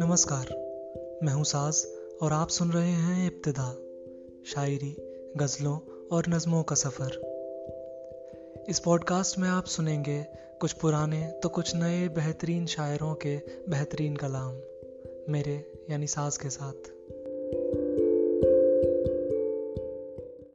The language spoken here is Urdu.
نمسکار، میں ہوں ساز اور آپ سن رہے ہیں ابتدا، شاعری، غزلوں اور نظموں کا سفر۔ اس پوڈ کاسٹ میں آپ سنیں گے کچھ پرانے تو کچھ نئے بہترین شاعروں کے بہترین کلام، میرے یعنی ساز کے ساتھ۔